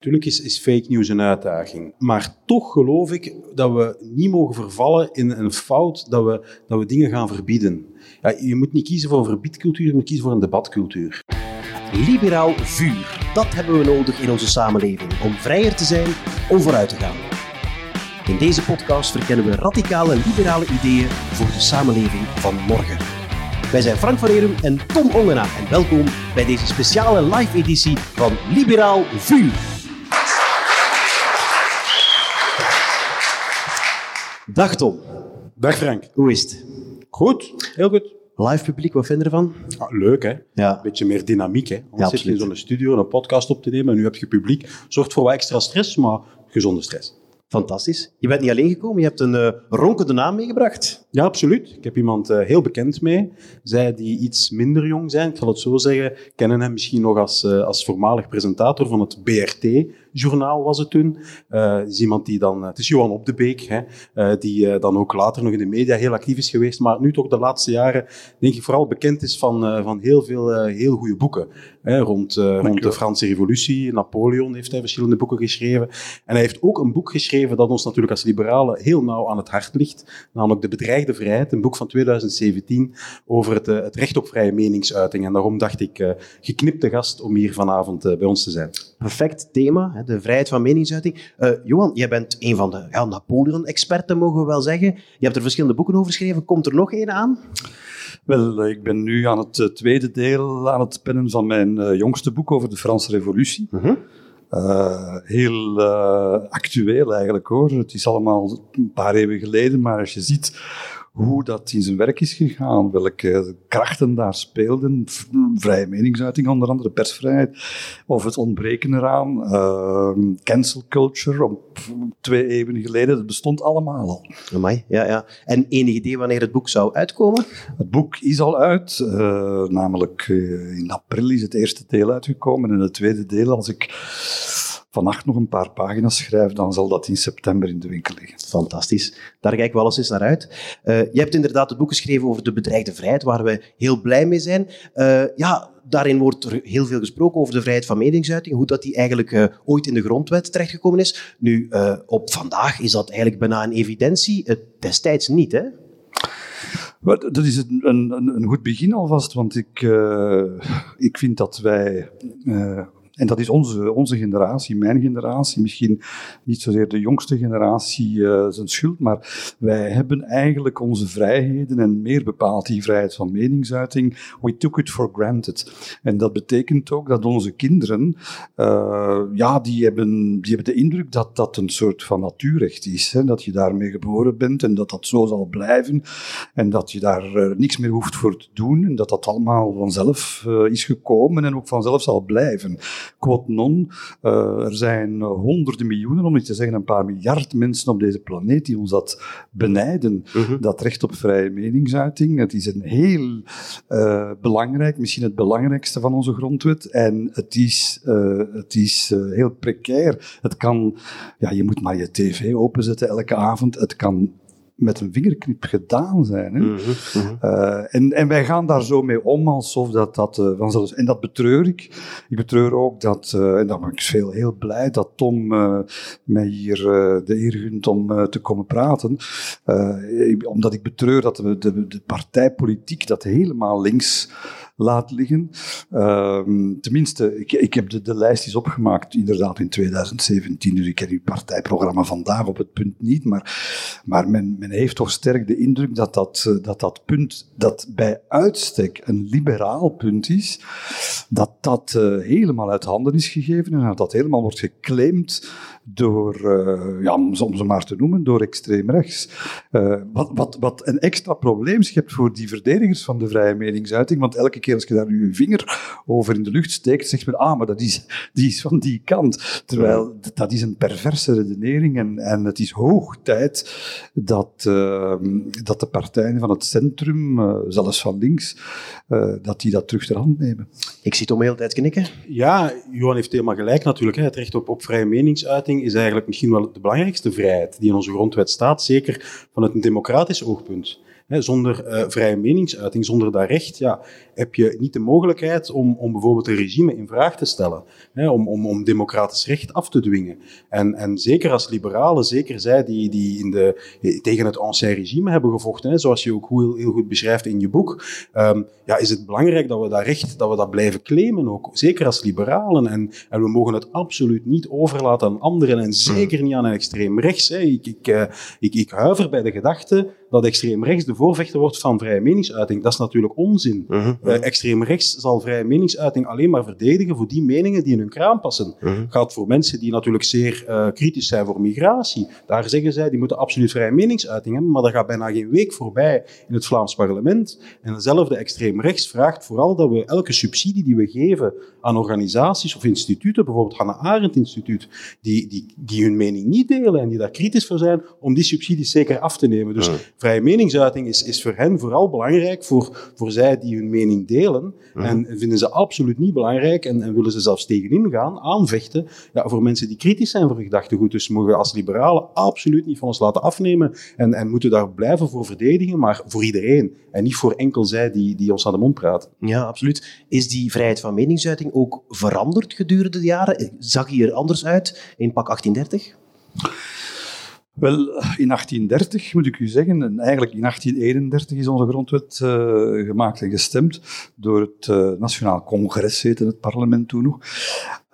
Natuurlijk is, is fake news een uitdaging. Maar toch geloof ik dat we niet mogen vervallen in een fout dat we, dat we dingen gaan verbieden. Ja, je moet niet kiezen voor een verbiedcultuur, je moet kiezen voor een debatcultuur. Liberaal vuur, dat hebben we nodig in onze samenleving om vrijer te zijn, om vooruit te gaan. In deze podcast verkennen we radicale liberale ideeën voor de samenleving van morgen. Wij zijn Frank van Erum en Tom Ongena en welkom bij deze speciale live-editie van Liberaal Vuur. Dag Tom. Dag Frank. Hoe is het? Goed, heel goed. Live publiek, wat vind je ervan? Ah, leuk, hè? Ja. Een beetje meer dynamiek, hè? Anders Ja, zit je in zo'n studio een podcast op te nemen en nu heb je publiek. Zorgt voor wat extra stress, maar gezonde stress. Fantastisch. Je bent niet alleen gekomen, je hebt een eh, ronkende naam meegebracht. Ja, absoluut. Ik heb iemand eh, heel bekend mee. Zij die iets minder jong zijn, ik zal het zo zeggen, kennen hem misschien nog als, eh, als voormalig presentator van het BRT-journaal was het toen. Het is iemand die dan, het is Johan Op de Beek, hè, eh, die eh, dan ook later nog in de media heel actief is geweest, maar nu toch de laatste jaren, denk ik, vooral bekend is van, van heel veel heel goede boeken. Hè, rond, eh, rond de Franse Revolutie, Napoleon heeft hij verschillende boeken geschreven. En hij heeft ook een boek geschreven dat ons natuurlijk als liberalen heel nauw aan het hart ligt, namelijk De Bedreigde Vrijheid, een boek van 2017 over het, eh, het recht op vrije meningsuiting. En daarom dacht ik, eh, geknipte gast om hier vanavond bij ons te zijn. Perfect thema, hè, de vrijheid van meningsuiting. Johan, jij bent een van de ja, Napoleon-experten, mogen we wel zeggen. Je hebt er verschillende boeken over geschreven. Komt er nog één aan? Wel, eh, ik ben nu aan het eh, tweede deel aan het pennen van mijn eh, jongste boek over de Franse Revolutie. Mhm. Heel actueel eigenlijk hoor. Het is allemaal een paar eeuwen geleden, maar als je ziet hoe dat in zijn werk is gegaan, welke krachten daar speelden, vrije meningsuiting onder andere, persvrijheid, of het ontbreken eraan, eh, cancel culture, op twee eeuwen geleden, dat bestond allemaal al. Amai, ja, ja. En enig idee wanneer het boek zou uitkomen? Het boek is al uit, eh, namelijk eh, in april is het eerste deel uitgekomen. En het tweede deel, als ik vannacht nog een paar pagina's schrijf, dan zal dat in september in de winkel liggen. Fantastisch. Daar kijk ik wel eens naar uit. Eh, je hebt inderdaad het boek geschreven over de bedreigde vrijheid, waar we heel blij mee zijn. Eh, ja, daarin wordt er heel veel gesproken over de vrijheid van meningsuiting, hoe dat die eigenlijk eh, ooit in de grondwet terechtgekomen is. Nu, op vandaag is dat eigenlijk bijna een evidentie. Eh, destijds niet, hè? Dat is een, een, een- goed begin alvast, want ik, ik vind dat wij, en dat is onze, onze generatie, mijn generatie, misschien niet zozeer de jongste generatie eh, zijn schuld, maar wij hebben eigenlijk onze vrijheden en meer bepaald die vrijheid van meningsuiting, we took it for granted. En dat betekent ook dat onze kinderen, eh, ja, die hebben, die hebben de indruk dat dat een soort van natuurrecht is, hè, dat je daarmee geboren bent en dat dat zo zal blijven en dat je daar eh, niks meer hoeft voor te doen en dat dat allemaal vanzelf is gekomen en ook vanzelf zal blijven. Quote non, eh, er zijn honderden miljoenen, om niet te zeggen een paar miljard mensen op deze planeet die ons dat benijden, dat recht op vrije meningsuiting. Het is een heel eh, belangrijk, misschien het belangrijkste van onze grondwet en het is, eh, het is heel precair. Het kan, ja, je moet maar je tv openzetten elke avond, het kan met een vingerknip gedaan zijn. Hè? Eh, en, en wij gaan daar zo mee om alsof dat, dat eh, vanzelf... En dat betreur ik. Ik betreur ook dat, eh, en daar ben ik veel heel blij, dat Tom mij hier de eer gunt om te komen praten. Omdat ik betreur dat de, de, de partijpolitiek dat helemaal links laat liggen. Ehm, tenminste, ik, ik heb de, de lijst eens opgemaakt, inderdaad in 2017, dus ik ken uw partijprogramma vandaag op het punt niet, maar, maar men, men heeft toch sterk de indruk dat dat, eh, dat dat punt, dat bij uitstek een liberaal punt is, dat dat eh, helemaal uit handen is gegeven en dat dat helemaal wordt geclaimd door, eh, ja, om ze om ze maar te noemen, door extreem rechts. Eh, wat, wat, wat een extra probleem schept voor die verdedigers van de vrije meningsuiting, want elke keer als je daar nu een vinger over in de lucht steekt, zegt men, ah, maar dat is, die is van die kant. Terwijl dat is een perverse redenering en, en het is hoog tijd dat, eh, dat de partijen van het centrum, eh, zelfs van links, eh, dat die dat terug ter hand nemen. Ik zie Tom de hele tijd knikken. Ja, Johan heeft helemaal gelijk natuurlijk. Hè. Het recht op, op vrije meningsuiting is eigenlijk misschien wel de belangrijkste vrijheid die in onze grondwet staat, zeker vanuit een democratisch oogpunt. Zonder uh, vrije meningsuiting, zonder dat recht, ja, heb je niet de mogelijkheid om, om bijvoorbeeld een regime in vraag te stellen, hè, om, om, om democratisch recht af te dwingen. En, en zeker als liberalen, zeker zij die, die in de, tegen het ancien regime hebben gevochten, hè, zoals je ook heel, heel goed beschrijft in je boek, um, ja, is het belangrijk dat we dat recht, dat we dat blijven claimen ook. Zeker als liberalen. En, en we mogen het absoluut niet overlaten aan anderen en zeker niet aan een extreem rechts. Hè. Ik, ik, uh, ik, ik huiver bij de gedachte dat extreem rechts de voorvechter wordt van vrije meningsuiting. Dat is natuurlijk onzin. Uh -huh. uh, extreem rechts zal vrije meningsuiting alleen maar verdedigen voor die meningen die in hun kraam passen. Uh -huh. Gaat voor mensen die natuurlijk zeer uh, kritisch zijn voor migratie. Daar zeggen zij, die moeten absoluut vrije meningsuiting hebben, maar er gaat bijna geen week voorbij in het Vlaams parlement. En dezelfde extreem rechts vraagt vooral dat we elke subsidie die we geven aan organisaties of instituten, bijvoorbeeld Hannah Arendt Instituut, die, die, die hun mening niet delen en die daar kritisch voor zijn, om die subsidies zeker af te nemen. Dus vrije meningsuiting is, is voor hen vooral belangrijk, voor, voor zij die hun mening delen. Mhm. En vinden ze absoluut niet belangrijk en, en willen ze zelfs tegenin gaan, aanvechten, ja, voor mensen die kritisch zijn voor gedachtegoed. Dus mogen we als liberalen absoluut niet van ons laten afnemen en, en moeten daar blijven voor verdedigen, maar voor iedereen. En niet voor enkel zij die, die ons aan de mond praten. Ja, absoluut. Is die vrijheid van meningsuiting ook veranderd gedurende de jaren? Zag hij er anders uit in pak 1830? Wel, in 1830 moet ik u zeggen, en eigenlijk in 1831 is onze grondwet uh, gemaakt en gestemd door het uh, Nationaal Congres, heette het parlement toen nog.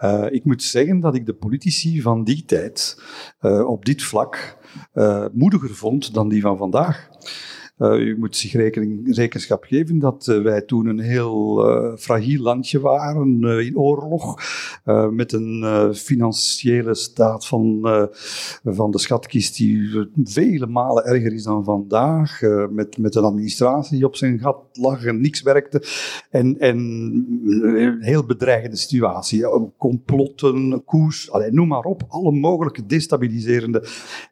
Uh, ik moet zeggen dat ik de politici van die tijd op dit vlak moediger vond dan die van vandaag. Uh, u moet zich rekening, rekenschap geven dat uh, wij toen een heel uh, fragiel landje waren in oorlog, met een financiële staat van, van de schatkist die vele malen erger is dan vandaag, met, met een administratie die op zijn gat lag en niks werkte, en, en een heel bedreigende situatie. Complotten, koers, noem maar op, alle mogelijke destabiliserende.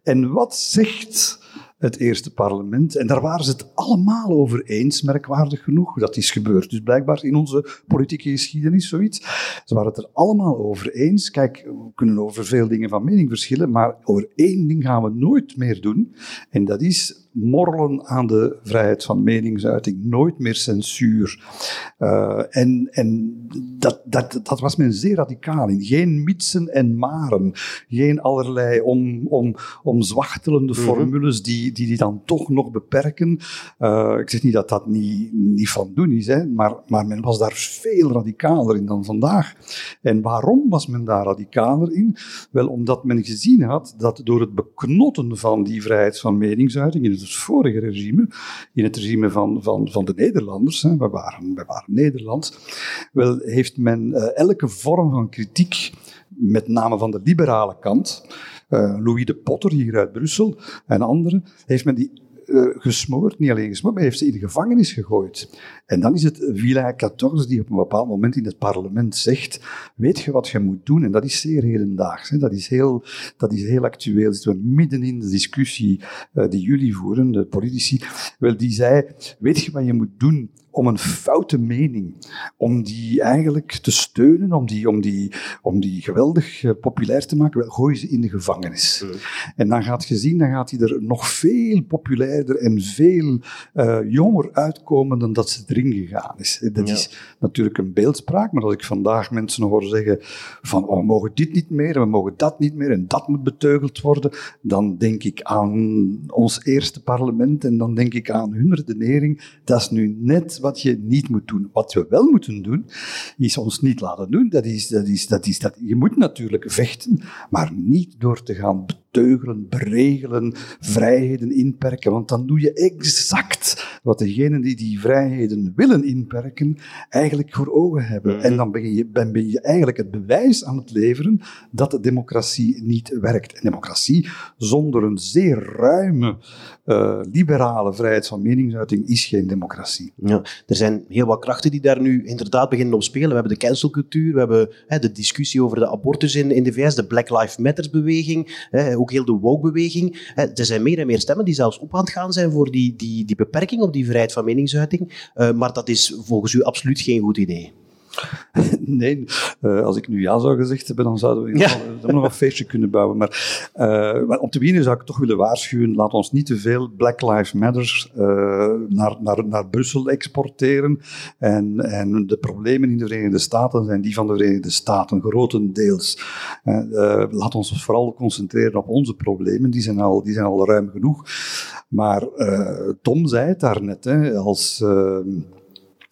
En wat zegt het eerste parlement. En daar waren ze het allemaal over eens, merkwaardig genoeg. Dat is gebeurd. Dus blijkbaar in onze politieke geschiedenis zoiets. Ze waren het er allemaal over eens. Kijk, we kunnen over veel dingen van mening verschillen, maar over één ding gaan we nooit meer doen. En dat is morrelen aan de vrijheid van meningsuiting, nooit meer censuur. Uh, en en dat, dat, dat was men zeer radicaal in. Geen mitsen en maren, geen allerlei om, om, omzwachtelende mm -hmm. formules die, die die dan toch nog beperken. Uh, ik zeg niet dat dat niet, niet van doen is, hè, maar, maar men was daar veel radicaler in dan vandaag. En waarom was men daar radicaler in? Wel, omdat men gezien had dat door het beknotten van die vrijheid van meningsuiting in het vorige regime, in het regime van, van, van de Nederlanders, hè, we, waren, we waren Nederland, wel heeft men uh, elke vorm van kritiek, met name van de liberale kant, uh, Louis de Potter hier uit Brussel en anderen, heeft men die uh, gesmoord, niet alleen gesmoord, maar heeft ze in de gevangenis gegooid. En dan is het Villa 14 die op een bepaald moment in het parlement zegt, weet je wat je moet doen? En dat is zeer hedendaags, hè? Dat, is heel, dat is heel actueel. Zitten we midden in de discussie uh, die jullie voeren, de politici. Wel, die zei, weet je wat je moet doen om een foute mening, om die eigenlijk te steunen, om die, om die, om die geweldig uh, populair te maken, wel, gooi ze in de gevangenis. Mm. En dan gaat je zien, dan gaat hij er nog veel populairder en veel uh, jonger uitkomen dan dat ze erin gegaan is. Dat ja. is natuurlijk een beeldspraak, maar als ik vandaag mensen hoor zeggen van oh, we mogen dit niet meer, we mogen dat niet meer en dat moet beteugeld worden, dan denk ik aan ons eerste parlement en dan denk ik aan hun redenering. Dat is nu net wat je niet moet doen. Wat we wel moeten doen, is ons niet laten doen. Dat is, dat is, dat is, dat, je moet natuurlijk vechten, maar niet door te gaan beteugelen, beregelen, vrijheden inperken. Want dan doe je exact wat degenen die die vrijheden willen inperken, eigenlijk voor ogen hebben. En dan ben je, ben, ben je eigenlijk het bewijs aan het leveren dat de democratie niet werkt. En democratie zonder een zeer ruime, uh, liberale vrijheid van meningsuiting is geen democratie. Ja, er zijn heel wat krachten die daar nu inderdaad beginnen op spelen. We hebben de cancelcultuur, we hebben hè, de discussie over de abortus in, in de VS, de Black Lives Matter beweging, hè, ook heel de woke-beweging. Er zijn meer en meer stemmen die zelfs op aan het gaan zijn voor die, die, die beperking op die vrijheid van meningsuiting. Uh, maar dat is volgens u absoluut geen goed idee. Nee, uh, als ik nu ja zou gezegd hebben, dan zouden we ja. dan nog een feestje kunnen bouwen. Maar, uh, maar, om te beginnen zou ik toch willen waarschuwen, laat ons niet te veel Black Lives Matter uh, naar, naar, naar Brussel exporteren. En, en de problemen in de Verenigde Staten zijn die van de Verenigde Staten, grotendeels. laat ons vooral concentreren op onze problemen, die zijn al, die zijn al ruim genoeg. Maar Tom zei het daarnet, hè, als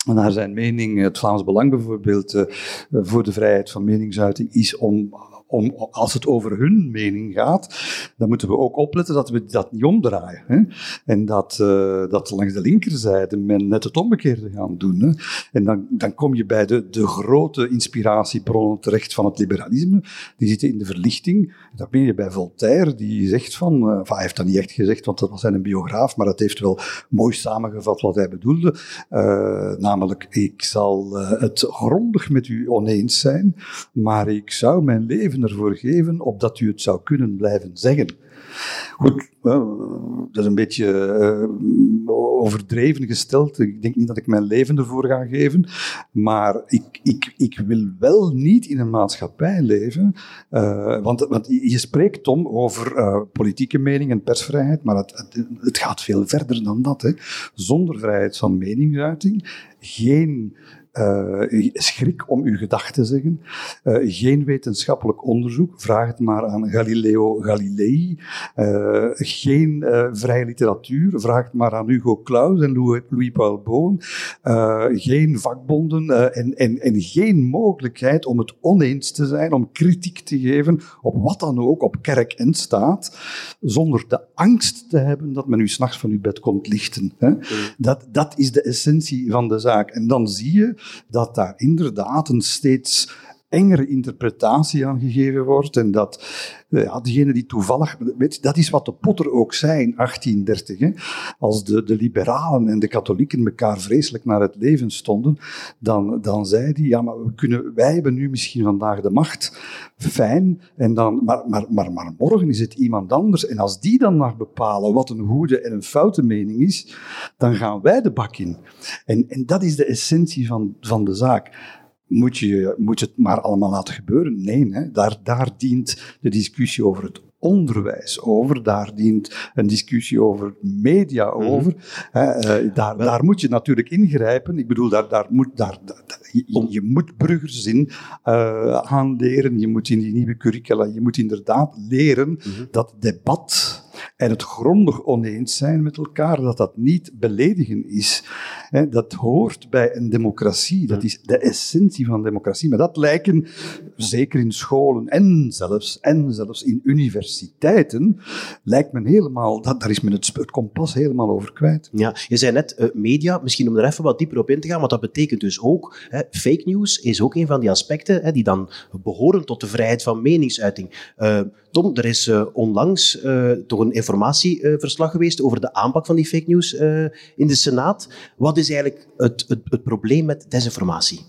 naar zijn mening, het Vlaams Belang bijvoorbeeld, uh, voor de vrijheid van meningsuiting is om om, als het over hun mening gaat, dan moeten we ook opletten dat we dat niet omdraaien. Hè? En dat, uh, dat langs de linkerzijde men net het omgekeerde gaan doen. Hè? En dan, dan kom je bij de, de grote inspiratiebronnen terecht van het liberalisme. Die zitten in de verlichting. Dan ben je bij Voltaire, die zegt van, uh, hij heeft dat niet echt gezegd, want dat was zijn biograaf, maar dat heeft wel mooi samengevat wat hij bedoelde. Uh, namelijk, ik zal het grondig met u oneens zijn, maar ik zou mijn leven ervoor geven opdat u het zou kunnen blijven zeggen. Goed, dat is een beetje uh, overdreven gesteld. Ik denk niet dat ik mijn leven ervoor ga geven. Maar ik, ik, ik wil wel niet in een maatschappij leven. Uh, want, want je spreekt, Tom, over uh, politieke mening en persvrijheid. Maar het, het, het, gaat veel verder dan dat. Hè. Zonder vrijheid van meningsuiting, geen uh, schrik om uw gedachten te zeggen. Uh, geen wetenschappelijk onderzoek, vraag het maar aan Galileo Galilei. Uh, geen vrije literatuur, vraag het maar aan Hugo Claus en Louis Paul Boon. geen vakbonden en, en, en geen mogelijkheid om het oneens te zijn, om kritiek te geven op wat dan ook, op kerk en staat, zonder de angst te hebben dat men u s'nachts van uw bed komt lichten. Hè? Dat, dat is de essentie van de zaak. En dan zie je dat daar inderdaad een steeds engere interpretatie aan gegeven wordt en dat eh, ja, degene die toevallig, weet, dat is wat de Potter ook zei in 1830, hè. als de, de liberalen en de katholieken elkaar vreselijk naar het leven stonden, dan, dan zei hij, ja, maar we kunnen, wij hebben nu misschien vandaag de macht, fijn, en dan, maar, maar, maar, maar morgen is het iemand anders, en als die dan mag bepalen wat een goede en een foute mening is, dan gaan wij de bak in. En, en dat is de essentie van, van de zaak moet je, moet je het maar allemaal laten gebeuren? Nee, hè. Daar, daar dient de discussie over het onderwijs over, daar dient een discussie over media mhm. over. uh, daar, daar moet je natuurlijk ingrijpen. Ik bedoel, daar, daar moet, daar, je, je, moet burgers in uh, aanleren, je moet in die nieuwe curricula, je moet inderdaad leren mhm. dat debat en het grondig oneens zijn met elkaar, dat dat niet beledigen is. Dat hoort bij een democratie. Dat is de essentie van democratie. Maar dat lijken, zeker in scholen en zelfs, en zelfs in universiteiten, lijkt men helemaal, dat, daar is men het, het kompas helemaal over kwijt. Ja, je zei net uh, media, misschien om er even wat dieper op in te gaan, want dat betekent dus ook, hè, fake news is ook een van die aspecten hè, die dan behoren tot de vrijheid van meningsuiting. Uh, Tom, er is uh, onlangs toch een informatieverslag geweest over de aanpak van die fake news in de Senaat. Wat is eigenlijk het, het, het probleem met desinformatie?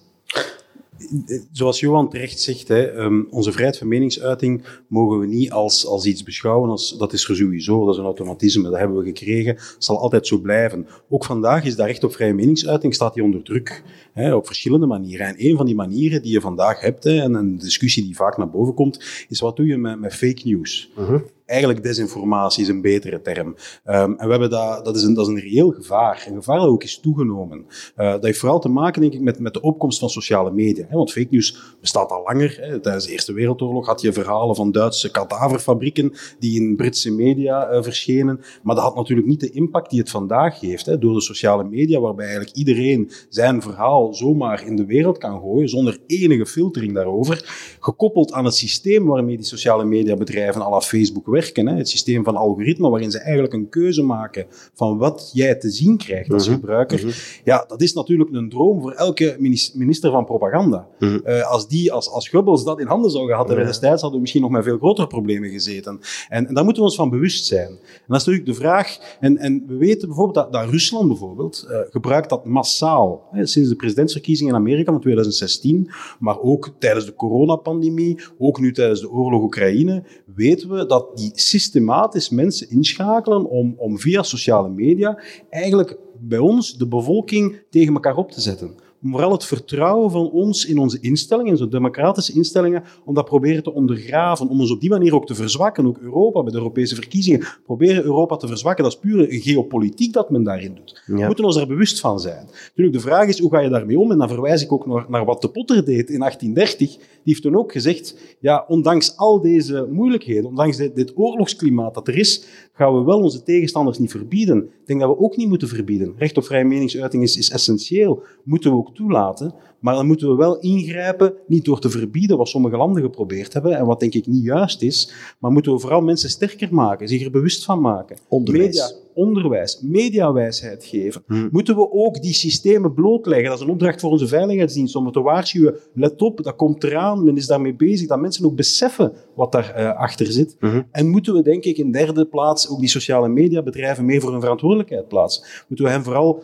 zoals Johan terecht zegt, hè, ehm, onze vrijheid van meningsuiting mogen we niet als, als iets beschouwen als dat is er sowieso, dat is een automatisme, dat hebben we gekregen, dat zal altijd zo blijven. Ook vandaag is dat recht op vrije meningsuiting, staat die onder druk, hè, op verschillende manieren. En een van die manieren die je vandaag hebt, hè, en een discussie die vaak naar boven komt, is wat doe je met, met fake news? Uh eigenlijk desinformatie is een betere term. Um, en we hebben dat, dat, is een, dat is een reëel gevaar. Een gevaar dat ook is toegenomen. Uh, dat heeft vooral te maken, denk ik, met, met de opkomst van sociale media. Hè? Want fake news bestaat al langer. Hè? Tijdens de Eerste Wereldoorlog had je verhalen van Duitse kadaverfabrieken die in Britse media uh, verschenen. Maar dat had natuurlijk niet de impact die het vandaag heeft. Hè? Door de sociale media, waarbij eigenlijk iedereen zijn verhaal zomaar in de wereld kan gooien, zonder enige filtering daarover. Gekoppeld aan het systeem waarmee die sociale mediabedrijven à la Facebook werken. Hè? Het systeem van algoritmen, waarin ze eigenlijk een keuze maken van wat jij te zien krijgt als mhm. gebruiker. Mhm. Ja, dat is natuurlijk een droom voor elke minister van propaganda. Mhm. uh, als die, als, als Goebbels dat in handen zou gehad hebben destijds, hadden we misschien nog met veel grotere problemen gezeten. En, en daar moeten we ons van bewust zijn. En dat is natuurlijk de vraag, en, en we weten bijvoorbeeld dat, dat Rusland bijvoorbeeld uh, gebruikt dat massaal. Hè, sinds de presidentsverkiezingen in Amerika van 2016, maar ook tijdens de coronapandemie, ook nu tijdens de oorlog Oekraïne, weten we dat die systematisch mensen inschakelen om, om via sociale media eigenlijk bij ons de bevolking tegen elkaar op te zetten. Vooral het vertrouwen van ons in onze instellingen, in onze democratische instellingen, om dat proberen te ondergraven, om ons op die manier ook te verzwakken, ook Europa, bij de Europese verkiezingen, proberen Europa te verzwakken. Dat is puur geopolitiek dat men daarin doet. We moeten ons daar bewust van zijn. Natuurlijk, de vraag is, hoe ga je daarmee om? En dan verwijs ik ook naar, naar wat de Potter deed in 1830. Die heeft toen ook gezegd, ja, ondanks al deze moeilijkheden, ondanks dit, dit oorlogsklimaat dat er is, gaan we wel onze tegenstanders niet verbieden. Ik denk dat we ook niet moeten verbieden. Recht op vrije meningsuiting is, is essentieel, moeten we ook toelaten. Maar dan moeten we wel ingrijpen, niet door te verbieden wat sommige landen geprobeerd hebben, en wat denk ik niet juist is, maar moeten we vooral mensen sterker maken, zich er bewust van maken. Onderwijs. Media, onderwijs, mediawijsheid geven. Moeten we ook die systemen blootleggen? Dat is een opdracht voor onze veiligheidsdienst om te waarschuwen. Let op, dat komt eraan, men is daarmee bezig, dat mensen ook beseffen wat daarachter achter zit. En moeten we, denk ik, in derde plaats ook die sociale mediabedrijven meer voor hun verantwoordelijkheid plaatsen. Moeten we hen vooral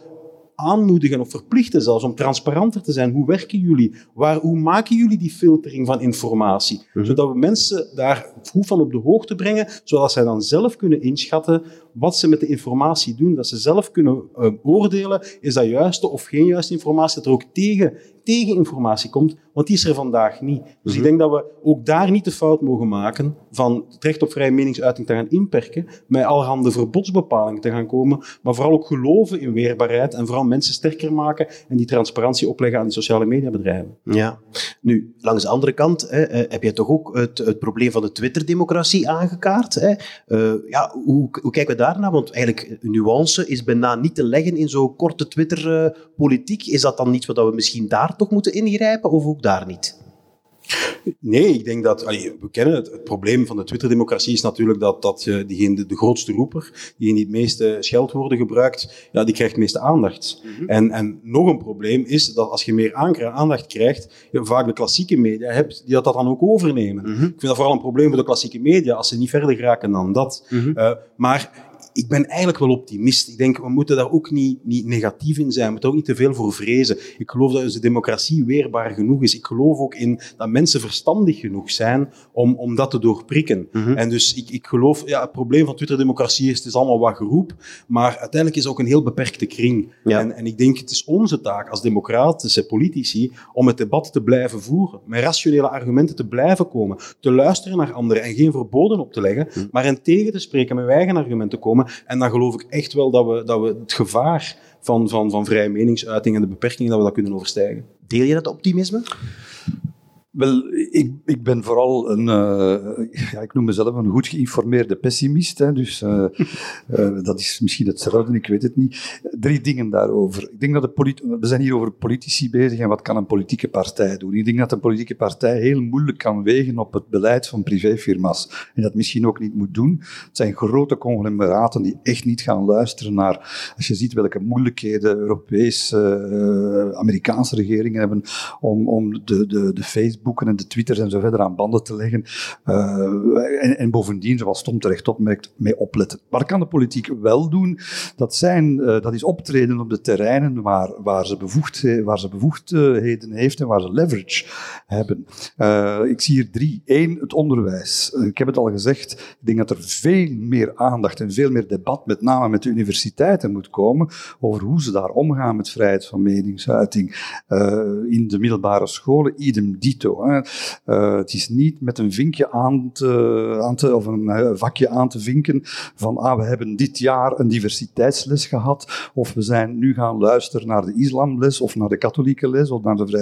aanmoedigen of verplichten zelfs om transparanter te zijn. Hoe werken jullie? Waar, hoe maken jullie die filtering van informatie? Zodat we mensen daar goed van op de hoogte brengen, zodat zij dan zelf kunnen inschatten wat ze met de informatie doen. Dat ze zelf kunnen uh, oordelen, is dat juiste of geen juiste informatie, dat er ook tegen, tegeninformatie komt, want die is er vandaag niet. Dus ik denk dat we ook daar niet de fout mogen maken van het recht op vrije meningsuiting te gaan inperken, met allerhande verbodsbepalingen te gaan komen, maar vooral ook geloven in weerbaarheid en vooral mensen sterker maken en die transparantie opleggen aan die sociale mediabedrijven. Ja. Nu, langs de andere kant hè, heb je toch ook het, het probleem van de Twitter-democratie aangekaart. Hè? Uh, ja, hoe, hoe kijken we Want eigenlijk, nuance is bijna niet te leggen in zo'n korte Twitter-politiek. Is dat dan iets wat we misschien daar toch moeten ingrijpen, of ook daar niet? Nee, ik denk dat, allee, we kennen het, het probleem van de Twitter-democratie is natuurlijk dat, dat uh, diegene, de, de, grootste roeper, die het meeste scheldwoorden gebruikt, ja, die krijgt het meeste aandacht. Mm -hmm. en, en nog een probleem is dat als je meer aandacht krijgt, je vaak de klassieke media hebt, die dat, dat dan ook overnemen. Mm -hmm. Ik vind dat vooral een probleem voor de klassieke media, als ze niet verder geraken dan dat. Mm -hmm. uh, maar ik ben eigenlijk wel optimist. Ik denk, we moeten daar ook niet, niet negatief in zijn. We moeten ook niet te veel voor vrezen. Ik geloof dat onze democratie weerbaar genoeg is. Ik geloof ook in dat mensen verstandig genoeg zijn om, om dat te doorprikken. Mm -hmm. En dus ik, ik geloof, ja, het probleem van Twitter-democratie is, het is allemaal wat geroep, maar uiteindelijk is het ook een heel beperkte kring. Ja. En, en ik denk, het is onze taak als democratische politici om het debat te blijven voeren, met rationele argumenten te blijven komen, te luisteren naar anderen en geen verboden op te leggen, mm -hmm. maar hen tegen te spreken, met eigen argumenten te komen. En dan geloof ik echt wel dat we, dat we het gevaar van, van, van vrije meningsuiting en de beperkingen, dat we dat kunnen overstijgen. Deel je dat optimisme? Wel, ik, ik ben vooral een, uh, ja, ik noem mezelf een goed geïnformeerde pessimist. Hè, dus uh, uh, dat is misschien hetzelfde, ik weet het niet. Drie dingen daarover. Ik denk dat de we zijn hier over politici bezig en wat kan een politieke partij doen. Ik denk dat een politieke partij heel moeilijk kan wegen op het beleid van privéfirma's. En dat misschien ook niet moet doen. Het zijn grote conglomeraten die echt niet gaan luisteren naar, als je ziet welke moeilijkheden Europese, Amerikaanse regeringen hebben om, om de, de, de Facebook En de Twitters en zo verder aan banden te leggen. Uh, en, en, bovendien, zoals Tom terecht opmerkt, mee opletten. Wat kan de politiek wel doen? Dat, zijn, uh, dat is optreden op de terreinen waar, waar, ze, bevoegd, waar ze bevoegdheden heeft en waar ze leverage hebben. Ik zie hier drie. Eén, het onderwijs. ik heb het al gezegd, ik denk dat er veel meer aandacht en veel meer debat, met name met de universiteiten, moet komen over hoe ze daar omgaan met vrijheid van meningsuiting. in de middelbare scholen, idem dito. Uh, het is niet met een vinkje aan te, aan te of een uh, vakje aan te vinken van ah, we hebben dit jaar een diversiteitsles gehad of we zijn nu gaan luisteren naar de islamles of naar de katholieke les of naar de vrije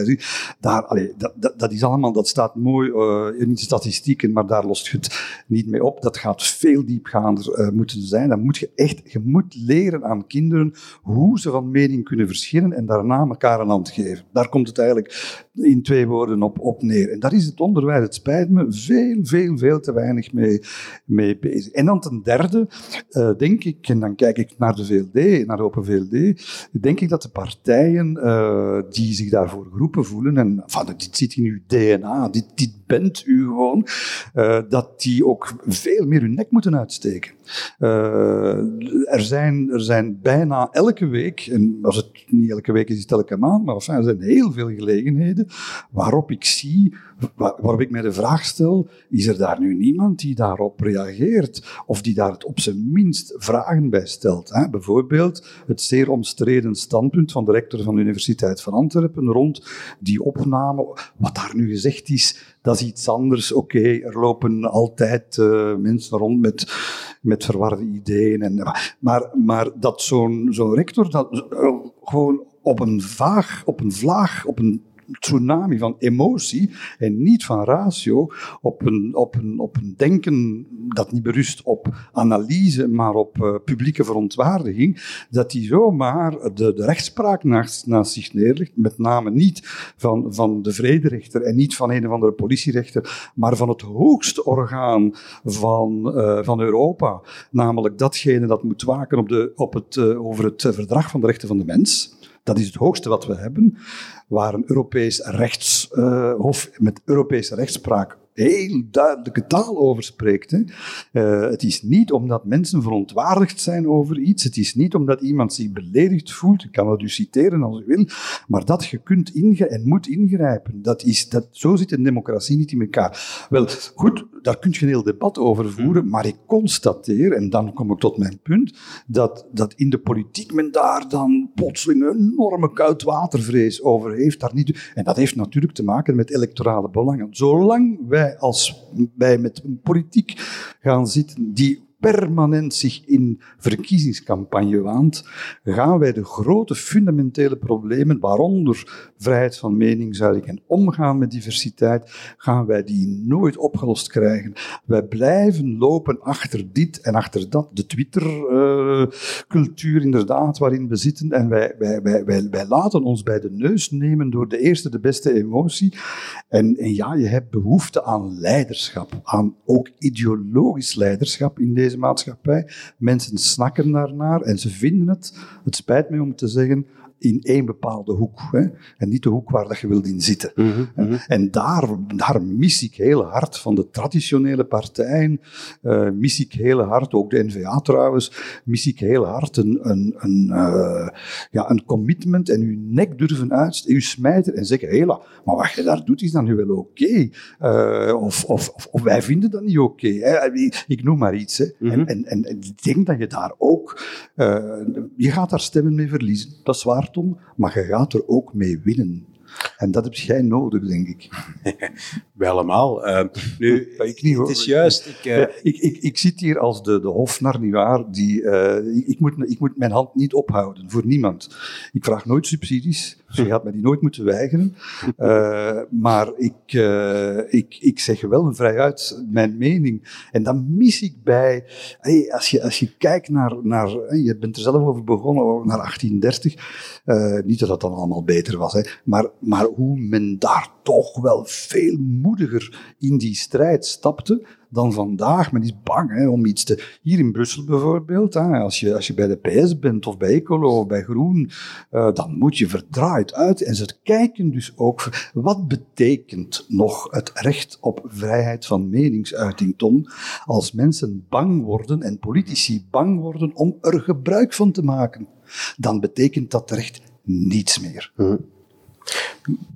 daar, dat, dat, is allemaal, dat staat mooi uh, in de statistieken, maar daar lost je het niet mee op. Dat gaat veel diepgaander moeten zijn. Dan moet je echt, je moet leren aan kinderen hoe ze van mening kunnen verschillen en daarna elkaar een hand geven. Daar komt het eigenlijk in twee woorden op, op neer. En daar is het onderwijs, het spijt me, veel, veel, veel te weinig mee, mee bezig. En dan ten derde, uh, denk ik, en dan kijk ik naar de VLD, naar de Open VLD, denk ik dat de partijen uh, die zich daarvoor geroepen voelen, en enfin, dit zit in uw DNA, dit bent u gewoon, uh, dat die ook veel meer hun nek moeten uitsteken. Uh, er, zijn, er zijn bijna elke week, en als het niet elke week is, is het elke maand, maar er zijn heel veel gelegenheden waarop ik zie, waarop ik mij de vraag stel, is er daar nu niemand die daarop reageert? Of die daar het op zijn minst vragen bij stelt? Hè? Bijvoorbeeld het zeer omstreden standpunt van de rector van de Universiteit van Antwerpen rond die opname. Wat daar nu gezegd is, dat iets anders. Oké, er lopen altijd uh, mensen rond met, met verwarde ideeën. En, maar, maar dat zo'n zo'n rector dat, uh, gewoon op een vaag, op een vlaag, op een tsunami van emotie en niet van ratio, op een, op een, op een denken dat niet berust op analyse, maar op uh, publieke verontwaardiging, dat hij zomaar de, de rechtspraak naast, zich neerlegt, met name niet van, van de vrederechter en niet van een of andere politierechter, maar van het hoogste orgaan van, uh, van Europa, namelijk datgene dat moet waken op de, op het, uh, over het verdrag van de rechten van de mens. Dat is het hoogste wat we hebben, waar een Europees rechtshof uh, met Europese rechtspraak heel duidelijke taal over spreekt. Hè. Uh, het is niet omdat mensen verontwaardigd zijn over iets, het is niet omdat iemand zich beledigd voelt, ik kan het u citeren als u wil, maar dat je kunt en moet ingrijpen. Dat is, dat, zo zit een democratie niet in elkaar. Wel, goed, daar kun je een heel debat over voeren, mm. maar ik constateer, en dan kom ik tot mijn punt, dat, dat in de politiek men daar dan plotseling een enorme koudwatervrees over heeft. Daar niet, en dat heeft natuurlijk te maken met electorale belangen. Zolang wij als wij met een politiek gaan zitten die permanent zich in verkiezingscampagne waant, gaan wij de grote fundamentele problemen, waaronder vrijheid van meningsuiting en omgaan met diversiteit, gaan wij die nooit opgelost krijgen. Wij blijven lopen achter dit en achter dat, de Twitter-cultuur inderdaad, waarin we zitten, en wij, wij, wij, wij, wij laten ons bij de neus nemen door de eerste, de beste emotie. En, en ja, je hebt behoefte aan leiderschap, aan ook ideologisch leiderschap in deze deze maatschappij. Mensen snakken daarnaar en ze vinden het, het spijt me om te zeggen, in één bepaalde hoek. Hè? En niet de hoek waar dat je wilt in zitten. Mhm, mhm. En daar, daar mis ik heel hard van de traditionele partijen, uh, mis ik heel hard, ook de NVA trouwens, mis ik heel hard een, een, een, uh, ja, een commitment en uw nek durven uitsteken, uw smijter en zeggen, hela, maar wat je daar doet is dan nu wel oké. Okay. Uh, eh, of, of, of, of, wij vinden dat niet oké. Okay, ik noem maar iets. Hè. Mm -hmm. en, en, en, ik denk dat je daar ook, je gaat daar stemmen mee verliezen. Dat is waar maar je gaat er ook mee winnen. En dat heb jij nodig, denk ik. Wij allemaal. Uh, nu, ik niet, het is juist... Ik, uh... ik, ik, ik, zit hier als de, de hofnar, nietwaar. Die, uh, ik, moet, ik moet mijn hand niet ophouden, voor niemand. Ik vraag nooit subsidies. Dus je gaat mij die nooit moeten weigeren. Maar ik, ik, ik zeg wel vrijuit mijn mening. En dan mis ik bij, hey, als, je, als je kijkt naar, naar, je bent er zelf over begonnen, naar 1830. Uh, niet dat dat dan allemaal beter was, hè, maar, maar hoe men daar toch wel veel moediger in die strijd stapte dan vandaag. Men is bang hè, om iets te... Hier in Brussel bijvoorbeeld, hè, als, je, als je bij de PS bent of bij Ecolo of bij Groen, uh, dan moet je verdraaid uit. En ze kijken dus ook... Wat betekent nog het recht op vrijheid van meningsuiting, Tom, als mensen bang worden en politici bang worden om er gebruik van te maken? Dan betekent dat recht niets meer. Hm.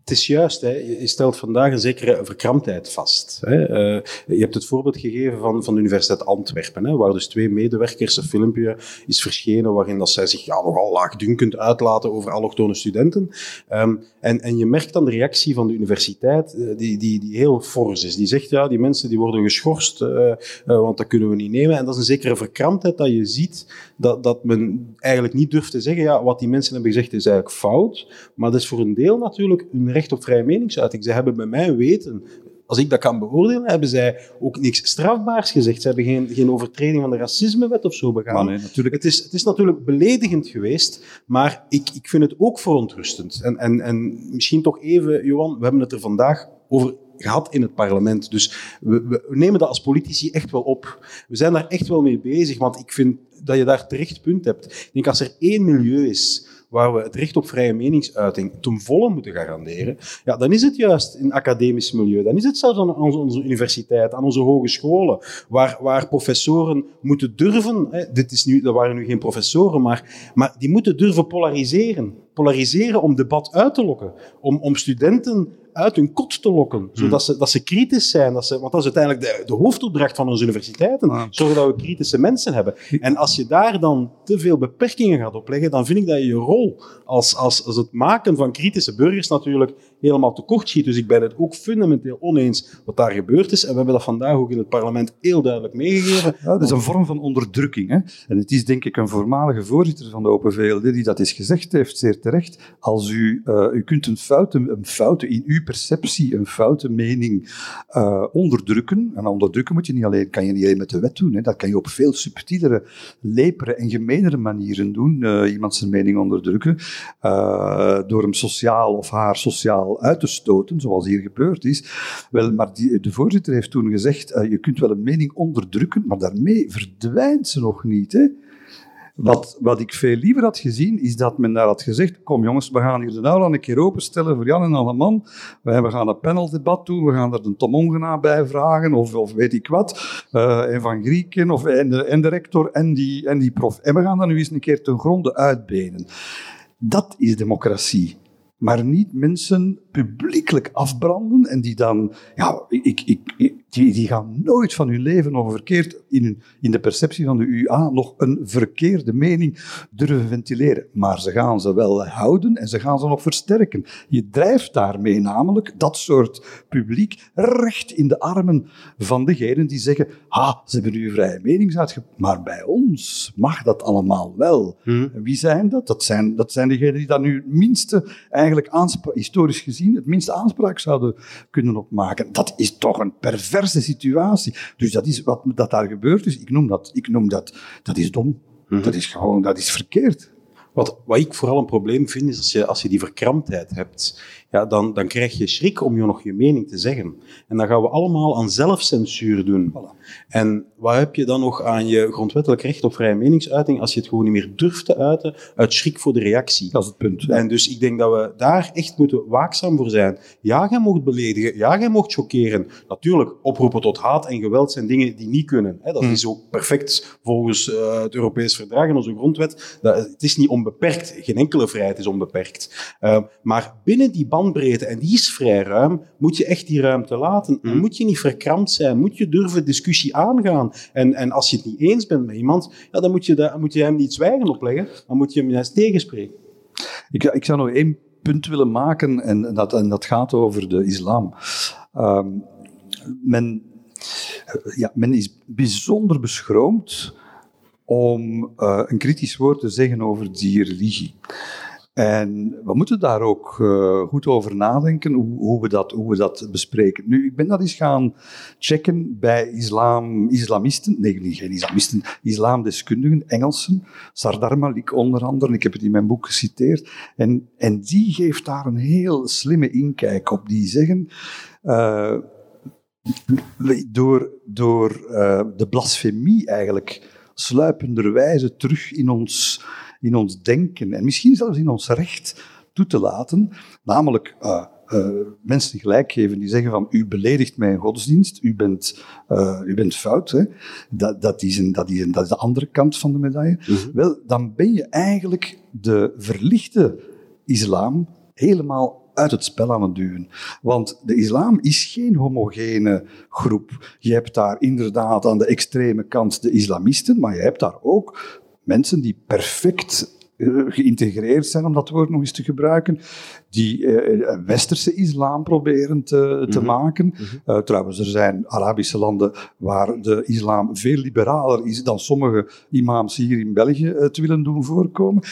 Het is juist, hè. je stelt vandaag een zekere verkramptheid vast. Hè. Uh, je hebt het voorbeeld gegeven van, van de Universiteit Antwerpen, hè, waar dus twee medewerkers een filmpje is verschenen waarin dat zij zich ja, nogal laagdunkend uitlaten over allochtone studenten. Um, en, en je merkt dan de reactie van de universiteit, uh, die, die, die heel fors is. Die zegt, ja, die mensen die worden geschorst, uh, want dat kunnen we niet nemen. En dat is een zekere verkramptheid dat je ziet, dat, dat men eigenlijk niet durft te zeggen, ja, wat die mensen hebben gezegd is eigenlijk fout, maar dat is voor een deel natuurlijk een recht op vrije meningsuiting. Ze hebben bij mij weten, als ik dat kan beoordelen, hebben zij ook niks strafbaars gezegd. Ze hebben geen, geen overtreding van de racismewet of zo begaan. Nee, natuurlijk. Het, is, het is natuurlijk beledigend geweest, maar ik, ik vind het ook verontrustend. En, en, en misschien toch even, Johan, we hebben het er vandaag over gehad in het parlement. Dus we, we, nemen dat als politici echt wel op. We zijn daar echt wel mee bezig, want ik vind dat je daar terecht punt hebt. Ik denk als er één milieu is waar we het recht op vrije meningsuiting ten volle moeten garanderen, ja, dan is het juist in academisch milieu. Dan is het zelfs aan onze, onze universiteit, aan onze hogescholen, waar, waar professoren moeten durven, hè, dit is nu, dat waren nu geen professoren, maar, maar die moeten durven polariseren. Polariseren om debat uit te lokken, om, om studenten uit hun kot te lokken, zodat ze, dat ze kritisch zijn. Dat ze, want dat is uiteindelijk de, de hoofdopdracht van onze universiteiten. Ja. Zorgen dat we kritische mensen hebben. En als je daar dan te veel beperkingen gaat opleggen, dan vind ik dat je je rol als, als, als het maken van kritische burgers natuurlijk helemaal tekort schiet. Dus ik ben het ook fundamenteel oneens wat daar gebeurd is. En we hebben dat vandaag ook in het parlement heel duidelijk meegegeven. Dat is een vorm van onderdrukking. Hè? En het is denk ik een voormalige voorzitter van de Open VLD die dat eens gezegd heeft, zeer terecht. Als u, uh, u kunt een foute, een foute, in uw perceptie, een foute mening uh, onderdrukken. En onderdrukken moet je niet alleen, kan je niet alleen met de wet doen. Hè? Dat kan je op veel subtielere, lepere en gemeenere manieren doen. Uh, iemand zijn mening onderdrukken. door hem sociaal of haar sociaal uit te stoten, zoals hier gebeurd is. Wel, maar die, de voorzitter heeft toen gezegd, uh, je kunt wel een mening onderdrukken, maar daarmee verdwijnt ze nog niet. Hè? Wat, wat ik veel liever had gezien, is dat men daar had gezegd, kom jongens, we gaan hier de aula een keer openstellen voor Jan en Alleman. We gaan een paneldebat doen, we gaan er de Tom Ongena bij vragen, of, of weet ik wat. Uh, en van Grieken, of, en, de, en de rector, en die, en die prof. En we gaan dat nu eens een keer ten gronde uitbenen. Dat is democratie maar niet mensen publiekelijk afbranden en die dan, ja, ik, ik, die, die gaan nooit van hun leven nog verkeerd in, hun, in de perceptie van de UA nog een verkeerde mening durven ventileren. Maar ze gaan ze wel houden en ze gaan ze nog versterken. Je drijft daarmee namelijk dat soort publiek recht in de armen van degenen die zeggen, ha, ze hebben nu vrije meningsuitge... Maar bij ons mag dat allemaal wel. Hmm. En wie zijn dat? Dat zijn, dat zijn degenen die daar nu het minste, eigenlijk aanspraak, historisch gezien, het minste aanspraak zouden kunnen opmaken. Dat is toch een perverse situatie. Dus dat is wat dat daar gebeurd is. Ik noem dat, ik noem dat, dat is dom. Mhm. Dat is gewoon, dat is verkeerd. Wat, wat ik vooral een probleem vind, is als je, als je die verkramptheid hebt, ja, dan, dan krijg je schrik om je nog je mening te zeggen. En dan gaan we allemaal aan zelfcensuur doen. En wat heb je dan nog aan je grondwettelijk recht op vrije meningsuiting als je het gewoon niet meer durft te uiten uit schrik voor de reactie? Dat is het punt. En dus ik denk dat we daar echt moeten waakzaam voor zijn. Ja, jij mocht beledigen. Ja, jij mocht chockeren. Natuurlijk, oproepen tot haat en geweld zijn dingen die niet kunnen. Hè. Dat Hmm. is ook perfect volgens uh, het Europees Verdrag en onze grondwet. Dat, het is niet onbeperkt. Geen enkele vrijheid is onbeperkt. Uh, maar binnen die en die is vrij ruim, moet je echt die ruimte laten. En Hmm. moet je niet verkrampt zijn. Moet je durven discussie aangaan. En, en als je het niet eens bent met iemand, ja, dan moet je, da- moet je hem niet zwijgen opleggen. Dan moet je hem juist tegenspreken. Ik, ik zou nog één punt willen maken, en dat, en dat gaat over de islam. Um, men, ja, men is bijzonder beschroomd om uh, een kritisch woord te zeggen over die religie. En we moeten daar ook uh, goed over nadenken, hoe, hoe, we dat, hoe we dat bespreken. Nu, ik ben dat eens gaan checken bij islam, islamisten, nee, geen islamisten, islamdeskundigen, Engelsen, Sardar Malik onder andere, ik heb het in mijn boek geciteerd, en, en die geeft daar een heel slimme inkijk op. Die zeggen, uh, door, door uh, de blasfemie eigenlijk sluipenderwijze terug in ons in ons denken en misschien zelfs in ons recht toe te laten, namelijk uh, uh, mensen gelijk geven die zeggen van u beledigt mijn godsdienst, u bent, uh, u bent fout, hè? Dat, dat, is een, dat, is een, dat is de andere kant van de medaille. Mhm. Mm -hmm. Wel, dan ben je eigenlijk de verlichte islam helemaal uit het spel aan het duwen. Want de islam is geen homogene groep. Je hebt daar inderdaad aan de extreme kant de islamisten, maar je hebt daar ook mensen die perfect uh, geïntegreerd zijn, om dat woord nog eens te gebruiken, die uh, westerse islam proberen te, te Mhm. mm -hmm. maken. Mm -hmm. uh, trouwens, er zijn Arabische landen waar de islam veel liberaler is dan sommige imams hier in België te willen doen voorkomen.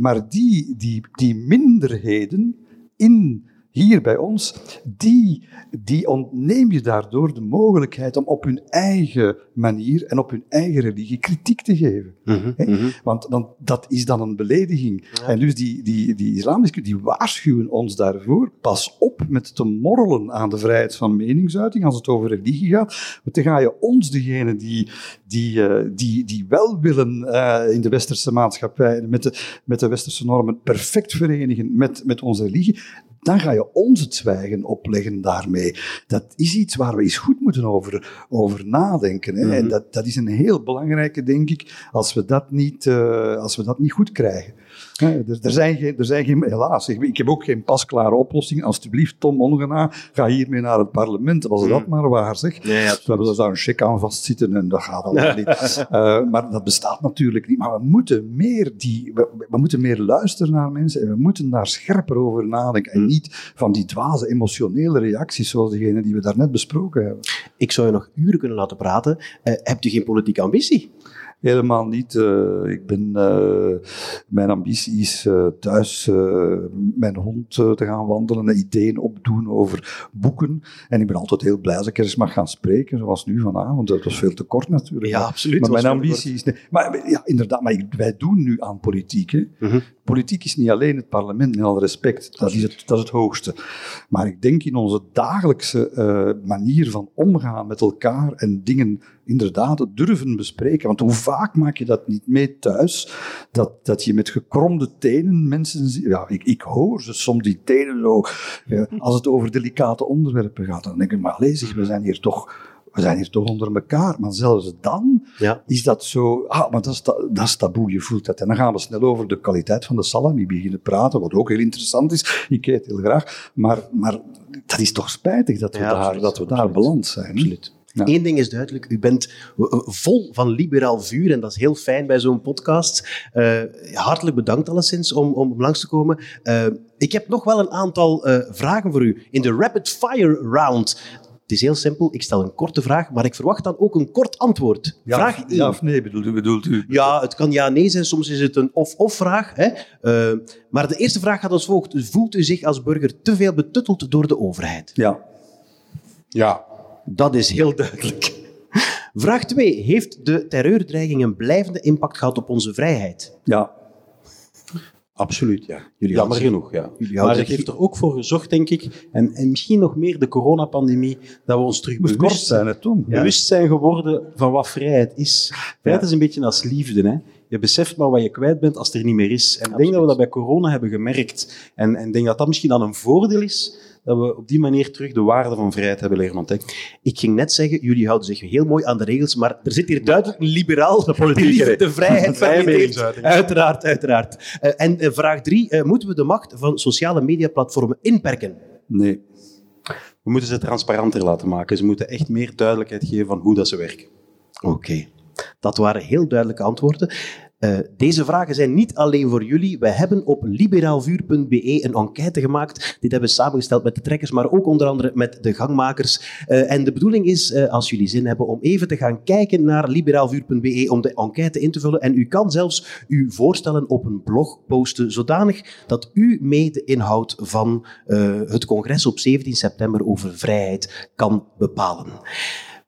Maar die, die, die minderheden in hier bij ons, die, die ontneem je daardoor de mogelijkheid om op hun eigen manier en op hun eigen religie kritiek te geven. Mhm, mhm. Want dan, dat is dan een belediging. En dus die, die, die islamische die waarschuwen ons daarvoor. Pas op met te morrelen aan de vrijheid van meningsuiting als het over religie gaat. Want dan ga je ons, degene die, die, eh, die, die wel willen eh, in de westerse maatschappij, met de, met de westerse normen, perfect verenigen met, met onze religie. Dan ga je ons het zwijgen opleggen daarmee. Dat is iets waar we eens goed moeten over, over nadenken. Hè? En dat, dat is een heel belangrijke, denk ik, als we dat niet, eh, als we dat niet goed krijgen. Er, er, zijn geen, er zijn geen, helaas, ik, ik heb ook geen pasklare oplossing. Alsjeblieft, Tom Ongena, ga hiermee naar het parlement. Was dat maar waar, zeg. We hebben daar een check aan vastzitten en dat gaat allemaal niet. Eh, maar dat bestaat natuurlijk niet. Maar we moeten, meer die, we, we moeten meer luisteren naar mensen en we moeten daar scherper over nadenken. En niet van die dwaze emotionele reacties zoals degene die we daarnet besproken hebben. Ik zou je nog uren kunnen laten praten. Eh, hebt u geen politieke ambitie? Helemaal niet. eh, ik ben, eh, mijn ambitie is thuis mijn hond te gaan wandelen en ideeën opdoen over boeken. En ik ben altijd heel blij als ik er eens mag gaan spreken, zoals nu vanavond. Dat was veel te kort natuurlijk. Ja, absoluut. Maar mijn ambitie is... nee, maar ja, inderdaad, maar ik- wij doen nu aan politiek. Hè. Mhm. Politiek is niet alleen het parlement, met alle respect. Dat is het, dat is het hoogste. Maar ik denk in onze dagelijkse eh, manier van omgaan met elkaar en dingen inderdaad durven bespreken. Want hoe vaak maak je dat niet mee thuis? Dat, dat je met gekromde tenen mensen. Ja, ik, ik hoor ze soms die tenen zo. ja, als het over delicate onderwerpen gaat, dan denk ik, maar lees we zijn hier toch... We zijn hier toch onder elkaar. Maar zelfs dan Ja. is dat zo... Ah, maar dat is, dat is taboe, je voelt dat. En dan gaan we snel over de kwaliteit van de salami beginnen praten, wat ook heel interessant is. Ik eet heel graag. Maar, maar dat is toch spijtig dat we Ja, daar, absoluut, dat we daar absoluut. beland zijn. Absoluut. Ja. Eén ding is duidelijk, u bent vol van liberaal vuur en dat is heel fijn bij zo'n podcast. Eh, hartelijk bedankt alleszins om, om langs te komen. Eh, ik heb nog wel een aantal eh, vragen voor u in de rapid fire round. Het is heel simpel, ik stel een korte vraag, maar ik verwacht dan ook een kort antwoord. Ja, vraag 1. ja of nee, bedoelt u? Bedoelt u? Ja, het kan ja-nee zijn, soms is het een of-of vraag. Hè? Eh, maar de eerste vraag gaat als volgt. Voelt u zich als burger te veel betutteld door de overheid? Ja. Ja. Dat is heel duidelijk. Vraag 2. Heeft de terreurdreiging een blijvende impact gehad op onze vrijheid? Ja. Absoluut, ja. Jullie Jammer genoeg, ja. Jullie Maar het heeft er ook voor gezorgd, denk ik, en, en misschien nog meer de coronapandemie, dat we ons terug kort bewust zijn, Tom? Ja. bewust zijn geworden van wat vrijheid is. Vrijheid is een beetje als liefde. Hè? Je beseft maar wat je kwijt bent als het er niet meer is. En ik denk dat we dat bij corona hebben gemerkt. En en ik denk dat dat misschien dan een voordeel is, dat we op die manier terug de waarde van vrijheid hebben leren ontdekken. Ik ging net zeggen, jullie houden zich heel mooi aan de regels, maar er zit hier duidelijk een liberaal liever regel. de vrijheid meningsuiting. Uiteraard, uiteraard. Eh, en eh, vraag 3. moeten we de macht van sociale mediaplatformen inperken? Nee. We moeten ze transparanter laten maken. Ze moeten echt meer duidelijkheid geven van hoe dat ze werken. Oké, dat waren heel duidelijke antwoorden. Eh, deze vragen zijn niet alleen voor jullie. We hebben op liberaalvuur.be een enquête gemaakt. Dit hebben we samengesteld met de trekkers, maar ook onder andere met de gangmakers. Eh, en de bedoeling is, eh, als jullie zin hebben, om even te gaan kijken naar liberaalvuur.be om de enquête in te vullen. En u kan zelfs uw voorstellen op een blog posten, zodanig dat u mee de inhoud van het congres op 17 september over vrijheid kan bepalen.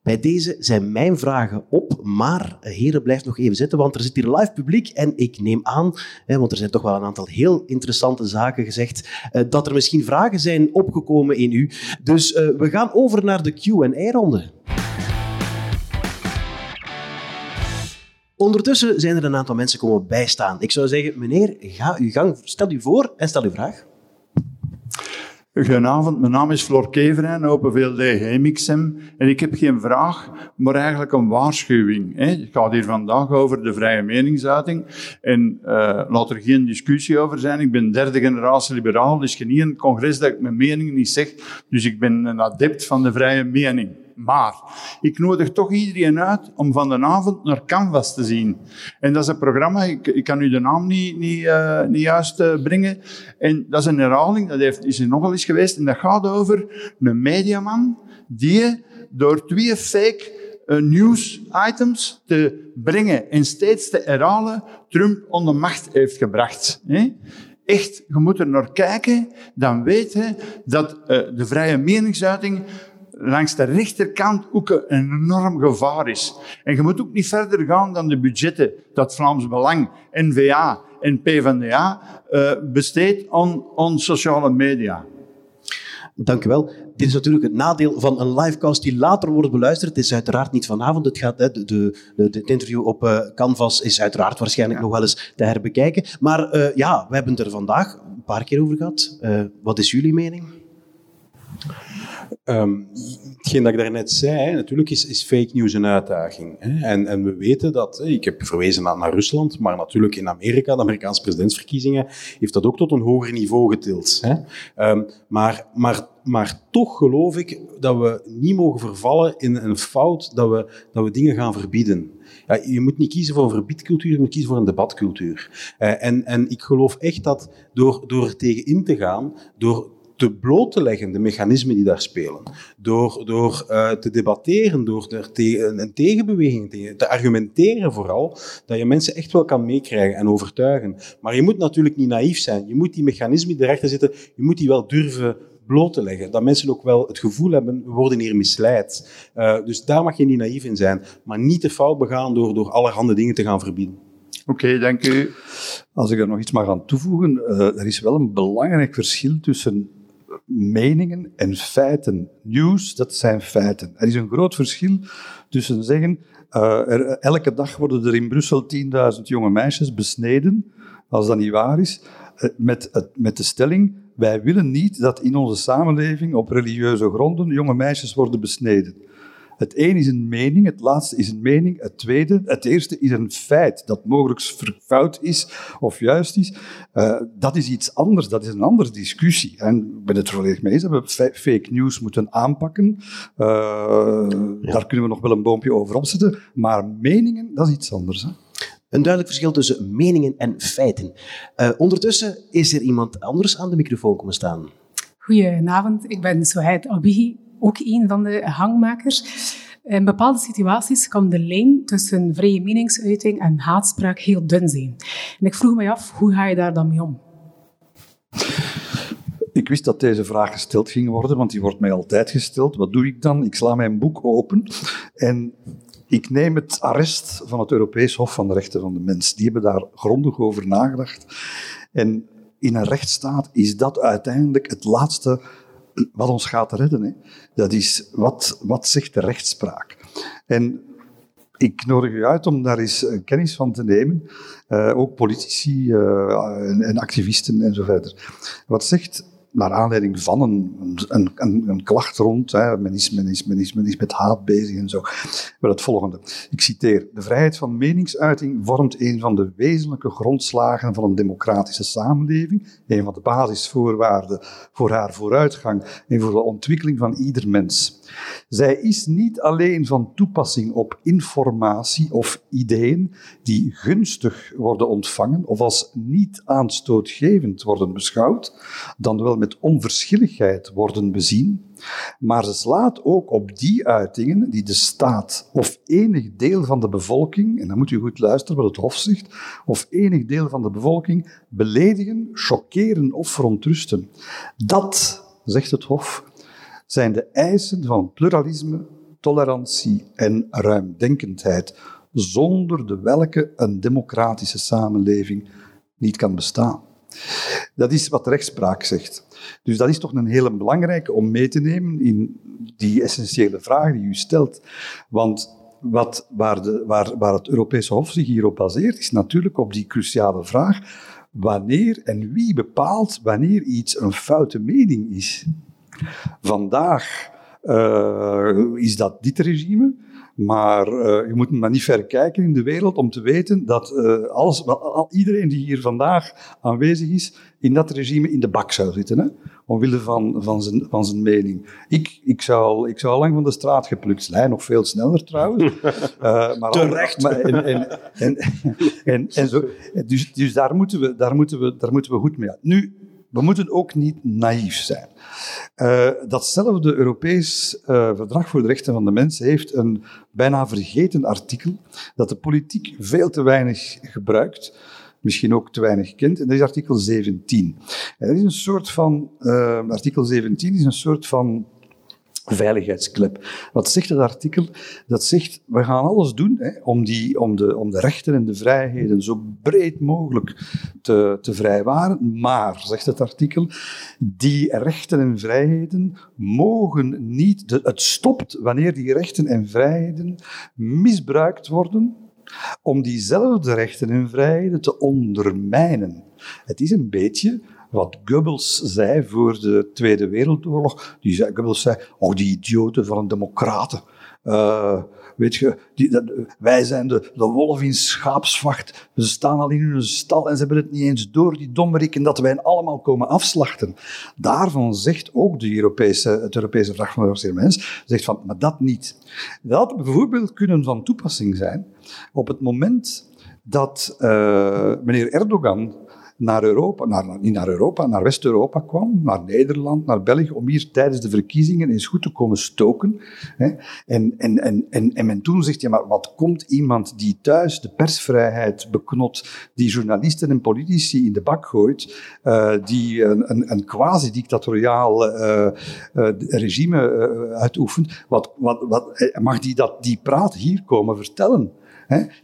Bij deze zijn mijn vragen op, maar eh, heren, blijf nog even zitten, want er zit hier live publiek en ik neem aan, hè, want er zijn toch wel een aantal heel interessante zaken gezegd, eh, dat er misschien vragen zijn opgekomen in u. Dus eh, we gaan over naar de Q&A-ronde. Ondertussen zijn er een aantal mensen komen bijstaan. Ik zou zeggen, meneer, ga uw gang, stel u voor en stel uw vraag. Goedenavond, mijn naam is Floor Keverijn, Open VLD Hemixem. En ik heb geen vraag, maar eigenlijk een waarschuwing. Hè. Het gaat hier vandaag over de vrije meningsuiting. En eh, laat er geen discussie over zijn. Ik ben derde generatie liberaal, dus geen een congres dat ik mijn mening niet zeg. Dus ik ben een adept van de vrije mening. Maar ik nodig toch iedereen uit om van de avond naar Canvas te zien. En dat is een programma, ik, ik kan u de naam niet, niet, eh, niet juist eh, brengen. En dat is een herhaling, dat heeft, is er nogal eens geweest. En dat gaat over een mediaman die door twee fake eh, news items te brengen en steeds te herhalen Trump onder macht heeft gebracht. Echt, je moet er naar kijken, dan weet je dat de vrije meningsuiting langs de rechterkant ook een enorm gevaar is. En je moet ook niet verder gaan dan de budgetten dat Vlaams Belang, N-VA en PvdA uh, besteedt aan, aan sociale media. Dank u wel. Dit is natuurlijk het nadeel van een livecast die later wordt beluisterd. Het is uiteraard niet vanavond. Het, gaat, de, de, interview op uh, Canvas is uiteraard waarschijnlijk nog wel eens te herbekijken. Maar uh, ja, we hebben het er vandaag een paar keer over gehad. Uh, wat is jullie mening? Um, hetgeen dat ik daarnet zei, natuurlijk is, is fake news een uitdaging. Hè? En, en we weten dat, ik heb verwezen naar, naar, Rusland, maar natuurlijk in Amerika, de Amerikaanse presidentsverkiezingen, heeft dat ook tot een hoger niveau getild. Hè? Um, maar, maar, maar toch geloof ik dat we niet mogen vervallen in een fout dat we, dat we dingen gaan verbieden. Ja, je moet niet kiezen voor een verbiedcultuur, je moet kiezen voor een debatcultuur. Uh, en, en ik geloof echt dat door, door tegen in te gaan, door te bloot te leggen, de mechanismen die daar spelen. Door, door uh, te debatteren, door er te, een tegenbeweging te, te argumenteren vooral, dat je mensen echt wel kan meekrijgen en overtuigen. Maar je moet natuurlijk niet naïef zijn. Je moet die mechanismen die erachter zitten, je moet die wel durven bloot te leggen. Dat mensen ook wel het gevoel hebben, we worden hier misleid. Uh, dus daar mag je niet naïef in zijn. Maar niet te fout begaan door, door allerhande dingen te gaan verbieden. Oké, dank u. Als ik er nog iets mag aan toevoegen, uh, er is wel een belangrijk verschil tussen meningen en feiten. Nieuws, dat zijn feiten. Er is een groot verschil tussen zeggen, uh, er, elke dag worden er in Brussel 10.000 jonge meisjes besneden, als dat niet waar is, uh, met, met de stelling, wij willen niet dat in onze samenleving op religieuze gronden jonge meisjes worden besneden. Het een is een mening, het laatste is een mening, het tweede, het eerste is een feit dat mogelijk fout is of juist is. Uh, dat is iets anders, dat is een andere discussie. En ik ben het volledig mee eens dat we fake news moeten aanpakken. Uh, ja. Daar kunnen we nog wel een boompje over opzetten. Maar meningen, dat is iets anders. Hè? Een duidelijk verschil tussen meningen en feiten. Uh, ondertussen is er iemand anders aan de microfoon komen staan. Goedenavond, ik ben Soheid Abihi, ook een van de hangmakers. In bepaalde situaties kan de lijn tussen vrije meningsuiting en haatspraak heel dun zijn. En ik vroeg me af, hoe ga je daar dan mee om? Ik wist dat deze vraag gesteld ging worden, want die wordt mij altijd gesteld. Wat doe ik dan? Ik sla mijn boek open en ik neem het arrest van het Europees Hof van de Rechten van de Mens. Die hebben daar grondig over nagedacht. En in een rechtsstaat is dat uiteindelijk het laatste wat ons gaat redden. Hè. Dat is, wat, wat zegt de rechtspraak? En ik nodig u uit om daar eens eh, kennis van te nemen. Uh, ook politici uh, en, en, activisten en zo verder. Wat zegt naar aanleiding van een, een, een, een klacht rond. Hè. Men, is, men, met haat bezig en zo. Maar het volgende. Ik citeer. De vrijheid van meningsuiting vormt een van de wezenlijke grondslagen van een democratische samenleving. Een van de basisvoorwaarden voor haar vooruitgang en voor de ontwikkeling van ieder mens. Zij is niet alleen van toepassing op informatie of ideeën die gunstig worden ontvangen of als niet aanstootgevend worden beschouwd, dan wel met onverschilligheid worden bezien, maar ze slaat ook op die uitingen die de staat of enig deel van de bevolking, en dan moet u goed luisteren wat het Hof zegt, of enig deel van de bevolking beledigen, chockeren of verontrusten. Dat, zegt het Hof, zijn de eisen van pluralisme, tolerantie en ruimdenkendheid, zonder de welke een democratische samenleving niet kan bestaan. Dat is wat rechtspraak zegt. Dus dat is toch een hele belangrijke om mee te nemen in die essentiële vraag die u stelt. Want wat, waar, de, waar, waar het Europese Hof zich hierop baseert, is natuurlijk op die cruciale vraag wanneer en wie bepaalt wanneer iets een foute mening is. Vandaag uh, is dat dit regime. Maar uh, je moet maar niet ver kijken in de wereld om te weten dat uh, alles, al, iedereen die hier vandaag aanwezig is, in dat regime in de bak zou zitten. Hè? Omwille van, van, zijn, van zijn mening. Ik, ik, zou, ik zou lang van de straat geplukt zijn, nog veel sneller trouwens. uh, maar Terecht. Maar, en, en, en, en, en, zo, dus dus daar, moeten we, daar, moeten we, daar moeten we goed mee uit. Nu, we moeten ook niet naïef zijn. Uh, datzelfde Europees uh, Verdrag voor de Rechten van de Mens heeft een, bijna, vergeten artikel dat de politiek veel te weinig gebruikt. misschien ook te weinig kent. En dat is artikel 17. En dat is een soort van, uh, artikel 17 is een soort van veiligheidsklep. Wat zegt dat artikel? Dat zegt, we gaan alles doen hè, om, die, om, de, om de rechten en de vrijheden zo breed mogelijk te, te vrijwaren. Maar, zegt het artikel, die rechten en vrijheden mogen niet... Het stopt wanneer die rechten en vrijheden misbruikt worden om diezelfde rechten en vrijheden te ondermijnen. Het is een beetje wat Goebbels zei voor de Tweede Wereldoorlog. Die zei, Goebbels zei, oh die idioten van een democraten. Uh, weet je, die, wij zijn de, de wolf in schaapsvacht. Ze staan al in hun stal en ze hebben het niet eens door, die dommerikken, dat wij hen allemaal komen afslachten. Daarvan zegt ook de Europese, het Europese Vraag van de Mens, zegt van, maar dat niet. Dat bijvoorbeeld kunnen van toepassing zijn op het moment dat uh, meneer Erdogan naar Europa, naar, niet naar Europa, naar West-Europa kwam, naar Nederland, naar België, om hier tijdens de verkiezingen eens goed te komen stoken. Hè. En, en, en, en, en men toen zegt, ja, maar wat komt iemand die thuis de persvrijheid beknot, die journalisten en politici in de bak gooit, uh, die een, een, quasi-dictatoriaal uh, uh, regime uitoefent, wat, wat, wat, mag die dat, die praat hier komen vertellen?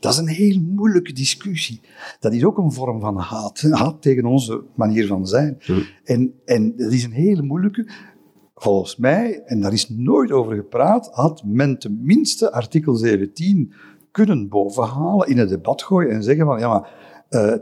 Dat is een heel moeilijke discussie. Dat is ook een vorm van haat. Haat tegen onze manier van zijn. En, en dat is een hele moeilijke. Volgens mij, en daar is nooit over gepraat, had men tenminste artikel 17 kunnen bovenhalen, in het debat gooien en zeggen van, ja maar, uh,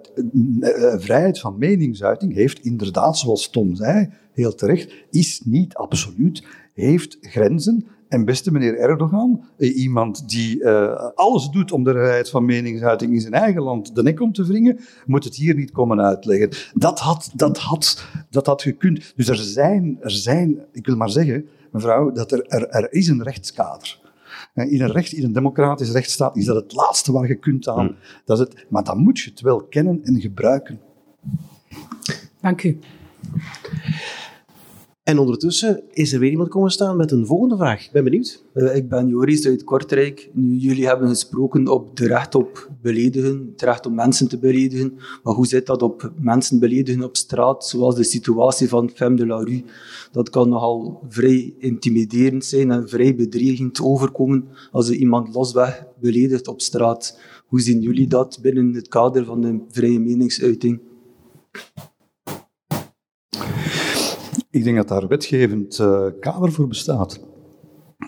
uh, vrijheid van meningsuiting heeft inderdaad, zoals Tom zei, heel terecht, is niet absoluut, heeft grenzen en beste meneer Erdogan, eh, iemand die uh, alles doet om de vrijheid van meningsuiting in zijn eigen land de nek om te wringen, moet het hier niet komen uitleggen. Dat had, dat had, dat had gekund. Dus er zijn, er zijn, ik wil maar zeggen, mevrouw, dat er, er, er is een rechtskader. In een, recht, in een democratisch rechtsstaat is dat het laatste waar je kunt aan. Hmm. Dat is het, maar dan moet je het wel kennen en gebruiken. Dank u. En ondertussen is er weer iemand komen staan met een volgende vraag. Ik ben benieuwd. Uh, ik ben Joris uit Kortrijk. Nu, jullie hebben gesproken op de recht op beledigen, het recht om mensen te beledigen. Maar hoe zit dat op mensen beledigen op straat, zoals de situatie van Femme de la Rue? Dat kan nogal vrij intimiderend zijn en vrij bedreigend overkomen als er iemand losweg beledigt op straat. Hoe zien jullie dat binnen het kader van de vrije meningsuiting? Ik denk dat daar wetgevend uh, kader voor bestaat.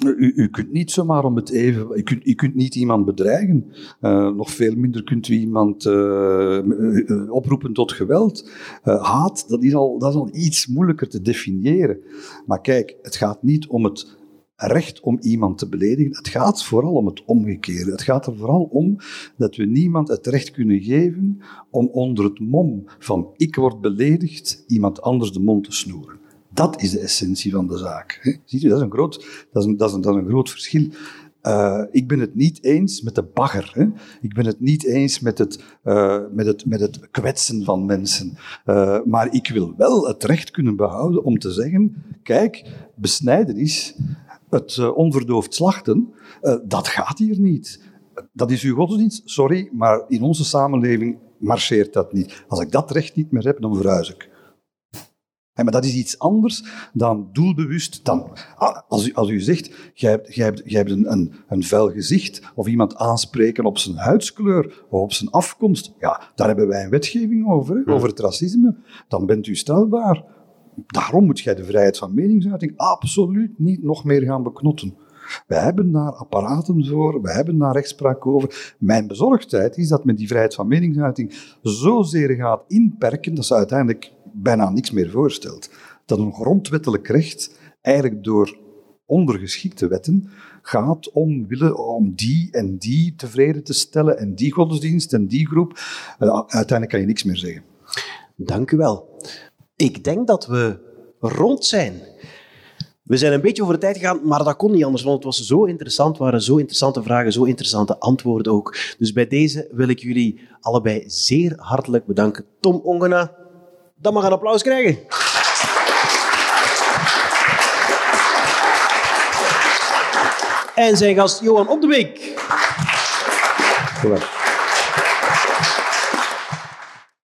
U, u, kunt niet zomaar om het even, u kunt, u kunt niet iemand bedreigen. Uh, nog veel minder kunt u iemand uh, oproepen tot geweld. haat, dat is, al, dat is al iets moeilijker te definiëren. Maar kijk, het gaat niet om het recht om iemand te beledigen. Het gaat vooral om het omgekeerde. Het gaat er vooral om dat we niemand het recht kunnen geven om onder het mom van ik word beledigd iemand anders de mond te snoeren. Dat is de essentie van de zaak. Ziet u, dat is een groot, dat is een, dat is een, dat is een groot verschil. Uh, ik ben het niet eens met de bagger. Hè. Ik ben het niet eens met het, uh, met het, met het kwetsen van mensen. Uh, maar ik wil wel het recht kunnen behouden om te zeggen: kijk, besnijdenis, het onverdoofd slachten, dat gaat hier niet. Dat is uw godsdienst, sorry, maar in onze samenleving marcheert dat niet. Als ik dat recht niet meer heb, dan verhuis ik maar dat is iets anders dan doelbewust. Dan, ah, als, u, als u zegt, jij hebt, jij hebt, jij hebt een, een, een vuil gezicht, of iemand aanspreken op zijn huidskleur of op zijn afkomst, ja, daar hebben wij een wetgeving over, hè, over het racisme. Dan bent u strafbaar. Daarom moet jij de vrijheid van meningsuiting absoluut niet nog meer gaan beknotten. Wij hebben daar apparaten voor, wij hebben daar rechtspraak over. Mijn bezorgdheid is dat men die vrijheid van meningsuiting zozeer gaat inperken dat ze uiteindelijk bijna niks meer voorstelt. Dat een grondwettelijk recht eigenlijk door ondergeschikte wetten gaat om, willen, om die en die tevreden te stellen en die godsdienst en die groep. Uh, uiteindelijk kan je niks meer zeggen. Dank u wel. Ik denk dat we rond zijn. We zijn een beetje over de tijd gegaan, maar dat kon niet anders, want het was zo interessant, waren zo interessante vragen, zo interessante antwoorden ook. Dus bij deze wil ik jullie allebei zeer hartelijk bedanken. Tom Ongena, dan mag een applaus krijgen. En zijn gast Johan Op de Beek. Goed.